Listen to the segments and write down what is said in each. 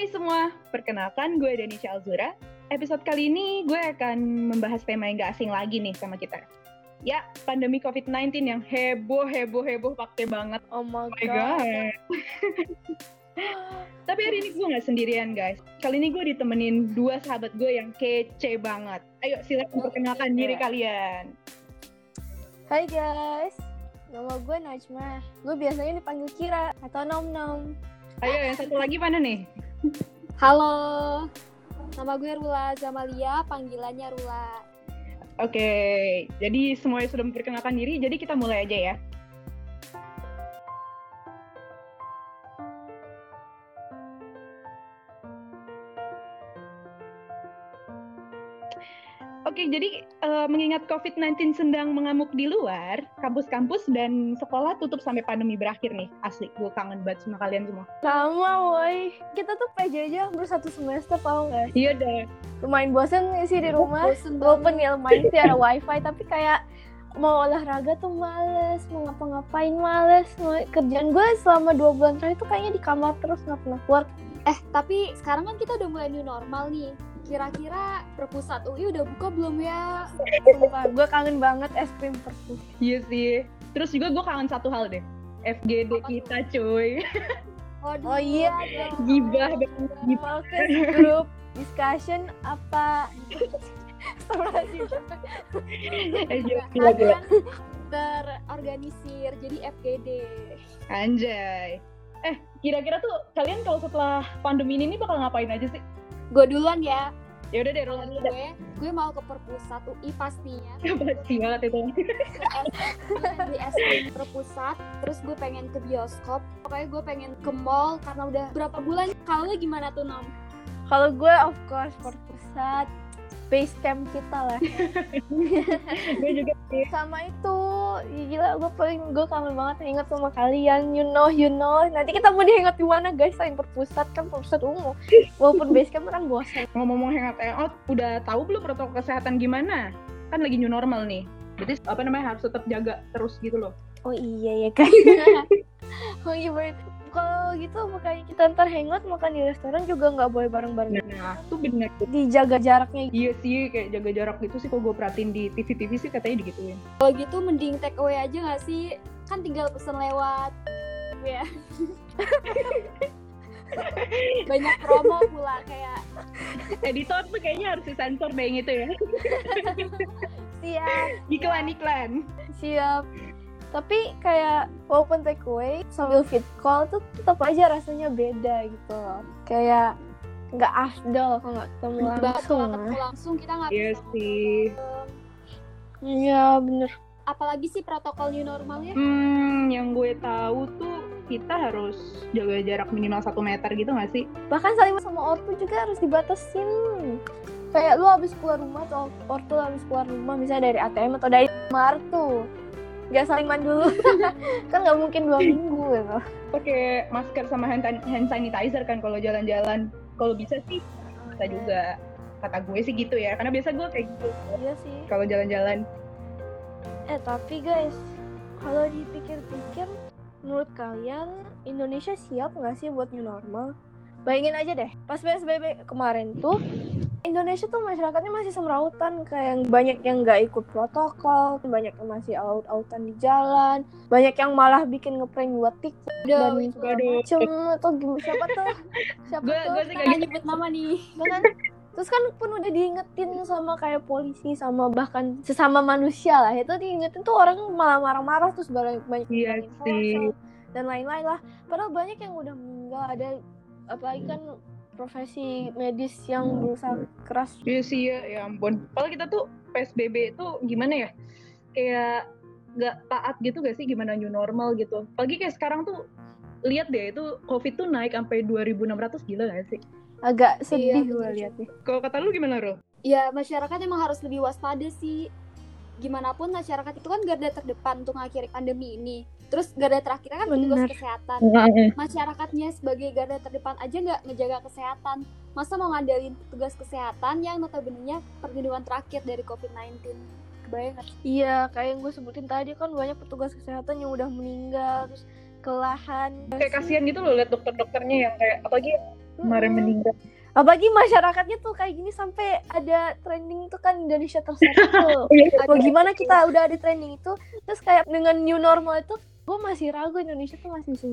Hai semua, perkenalkan gue Denisha Alzura. Episode kali ini gue akan membahas tema yang gak asing lagi nih sama kita. Ya, pandemi COVID-19 yang heboh, heboh, heboh pakai banget. Oh my Oh my god. God. Tapi hari ini gue gak sendirian guys. Kali ini gue ditemenin dua sahabat gue yang kece banget. Ayo silakan perkenalkan diri kalian. Hai guys. Nama gue Najma. Gue biasanya dipanggil Kira atau Nom Nom. Ayo yang satu lagi mana nih? Halo, nama gue Rula Zamalia, panggilannya Rula. Oke, jadi semuanya sudah memperkenalkan diri, jadi kita mulai aja ya. Oke, jadi eh, mengingat COVID-19 sedang mengamuk di luar, kampus-kampus dan sekolah tutup sampai pandemi berakhir nih. Asli, gue kangen banget sama kalian semua. Sama woi. Kita tuh PJJ baru satu semester tau gak? Iya deh. Lumayan bosen sih di rumah. Bosen Walaupun ya lumayan sih ada wifi tapi kayak mau olahraga tuh males, mau ngapa-ngapain males. Kerjaan gue selama dua bulan terakhir tuh kayaknya di kamar terus nggak pernah keluar. Eh, tapi sekarang kan kita udah mulai new normal nih. Kira-kira perpusat UI udah buka belum ya? Sumpah, gue kangen banget es krim perpus. Iya sih. Terus juga gue kangen satu hal deh. FGD Apa tuh? kita cuy. Waduh, Oh iya. Gibah banget. Gibah. Group discussion apa? Terorganisir jadi FGD. Anjay. Eh, kira-kira tuh kalian kalau setelah pandemi ini nih bakal ngapain aja sih? Gue duluan ya. Ya udah deh, roll dulu deh. Gue, gue mau ke perpusat UI pastinya. Pasti banget itu. di SM perpusat terus gue pengen ke bioskop pokoknya gue pengen ke mall karena udah berapa bulan kalau lu gimana tuh nom Kalau gue of course perpusat base camp kita lah. gue juga sih. Sama itu, Ih, gila gue paling gue kangen banget inget sama kalian. You know, you know. Nanti kita mau dihangat di mana guys? Selain perpusat kan perpusat umum. Walaupun base camp kan bosan. Ngomong-ngomong hangout hangout, udah tahu belum protokol kesehatan gimana? Kan lagi new normal nih. Jadi apa namanya harus tetap jaga terus gitu loh. Oh iya ya kan. oh iya. Kalau gitu makanya kita ntar hangout makan di restoran juga nggak boleh bareng-bareng. Nah, tuh bener. Dijaga jaraknya. Iya sih, kayak jaga jarak gitu sih kalau gue perhatiin di TV-TV sih katanya digituin. kalau gitu mending take away aja gak sih kan tinggal pesen lewat ya banyak promo pula kayak Editor tuh kayaknya harus disensor deh yang itu ya. Siap. Iklan-iklan. Siap. Tapi kayak walaupun take away sambil fit call tuh tetap aja rasanya beda gitu loh. Kayak nggak afdol kalau nggak ketemu langsung. kalau ketemu langsung kita nggak Iya bisa sih. Iya bener. apalagi sih protokol new normalnya Hmm, yang gue tahu tuh kita harus jaga jarak minimal satu meter gitu gak sih? Bahkan saling sama ortu juga harus dibatasin. Kayak lu habis keluar rumah atau ortu habis keluar rumah misalnya dari ATM atau dari kamar tuh. Gak saling mandi dulu. kan nggak mungkin dua minggu gitu. Pakai masker sama hand, hand sanitizer kan kalau jalan-jalan. Kalau bisa sih bisa juga. Kata gue sih gitu ya, karena biasa gue kayak gitu Iya sih. kalau jalan-jalan. Eh tapi guys, kalau dipikir-pikir, menurut kalian Indonesia siap nggak sih buat new normal? Bayangin aja deh, pas PSBB kemarin tuh, Indonesia tuh masyarakatnya masih semrautan, kayak yang banyak yang nggak ikut protokol, banyak yang masih out-outan di jalan, banyak yang malah bikin ngeprank buat TikTok dan macem atau gimana siapa tuh? Siapa tuh? gue sih kita kayak nggak nyebut nama nih Ya kan? Terus kan pun udah diingetin sama kayak polisi sama bahkan sesama manusia lah itu diingetin tuh orang malah marah-marah terus banyak banyak Iya yang hoax dan lain-lain lah. Padahal banyak yang udah meninggal ada apalagi kan profesi medis yang berusaha keras. Iya sih ya, ya ampun. Kalau kita tuh PSBB itu gimana ya? Kayak nggak taat gitu gak sih gimana new normal gitu. Apalagi kayak sekarang tuh lihat deh itu COVID tuh naik sampai 2600 gila gak sih? Agak Iya, sedih gue betul. liatnya. Kalau kata lu gimana, Ro? ya masyarakat emang harus lebih waspada sih gimana pun masyarakat itu kan garda terdepan untuk mengakhiri pandemi ini terus garda terakhirnya kan petugas Bener. kesehatan masyarakatnya sebagai garda terdepan aja nggak ngejaga kesehatan masa mau ngandelin petugas kesehatan yang notabene perlindungan terakhir dari covid-19 kebayang nggak? Iya, kayak yang gue sebutin tadi kan banyak petugas kesehatan yang udah meninggal terus kelelahan. Kayak kasihan gitu loh liat dokter-dokternya yang kayak apalagi kemarin meninggal. Apalagi masyarakatnya tuh kayak gini sampai ada trending tuh kan Indonesia tersatu tuh. Iya, Mau gimana kita udah ada trending itu, terus kayak dengan new normal itu, gue masih ragu Indonesia tuh masih bisa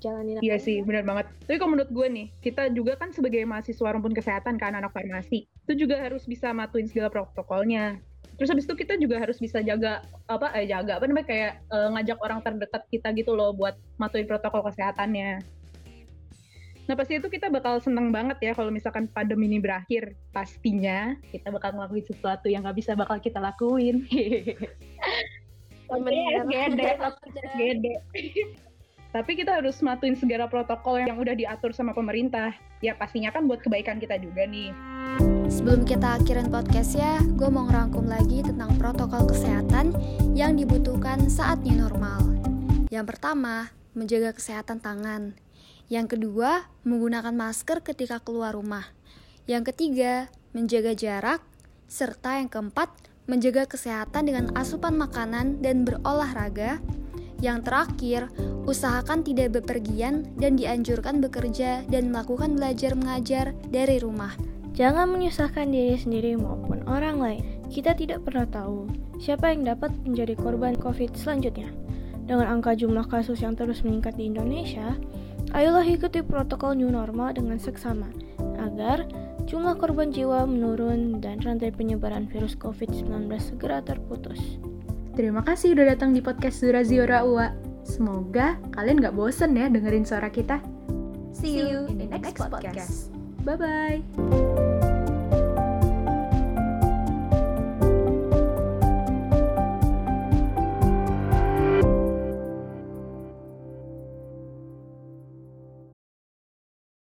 jalanin, Iya sih, benar banget. Tapi kalau menurut gue nih, kita juga kan sebagai mahasiswa rumpun kesehatan kan anak farmasi, itu juga harus bisa matuin segala protokolnya. Terus habis itu kita juga harus bisa jaga apa eh jaga apa namanya kayak eh, ngajak orang terdekat kita gitu loh buat matuin protokol kesehatannya. Nah pasti itu kita bakal seneng banget ya kalau misalkan pandemi ini berakhir. Pastinya kita bakal ngelakuin sesuatu yang nggak bisa bakal kita lakuin. Gede, gede. Tapi kita harus matuin segala protokol yang udah diatur sama pemerintah. Ya pastinya kan buat kebaikan kita juga nih. Sebelum kita akhirin podcast ya, gue mau ngerangkum lagi tentang protokol kesehatan yang dibutuhkan saat new normal. Yang pertama, menjaga kesehatan tangan. Yang kedua, menggunakan masker ketika keluar rumah. Yang ketiga, menjaga jarak. Serta yang keempat, menjaga kesehatan dengan asupan makanan dan berolahraga. Yang terakhir, usahakan tidak bepergian dan dianjurkan bekerja dan melakukan belajar mengajar dari rumah. Jangan menyusahkan diri sendiri maupun orang lain. Kita tidak pernah tahu siapa yang dapat menjadi korban COVID selanjutnya. Dengan angka jumlah kasus yang terus meningkat di Indonesia, ayolah ikuti protokol new normal dengan seksama agar jumlah korban jiwa menurun dan rantai penyebaran virus COVID-19 segera terputus. Terima kasih udah datang di podcast Zura Ziora Uwa. Semoga kalian gak bosen ya dengerin suara kita. See you in the next podcast. Bye-bye.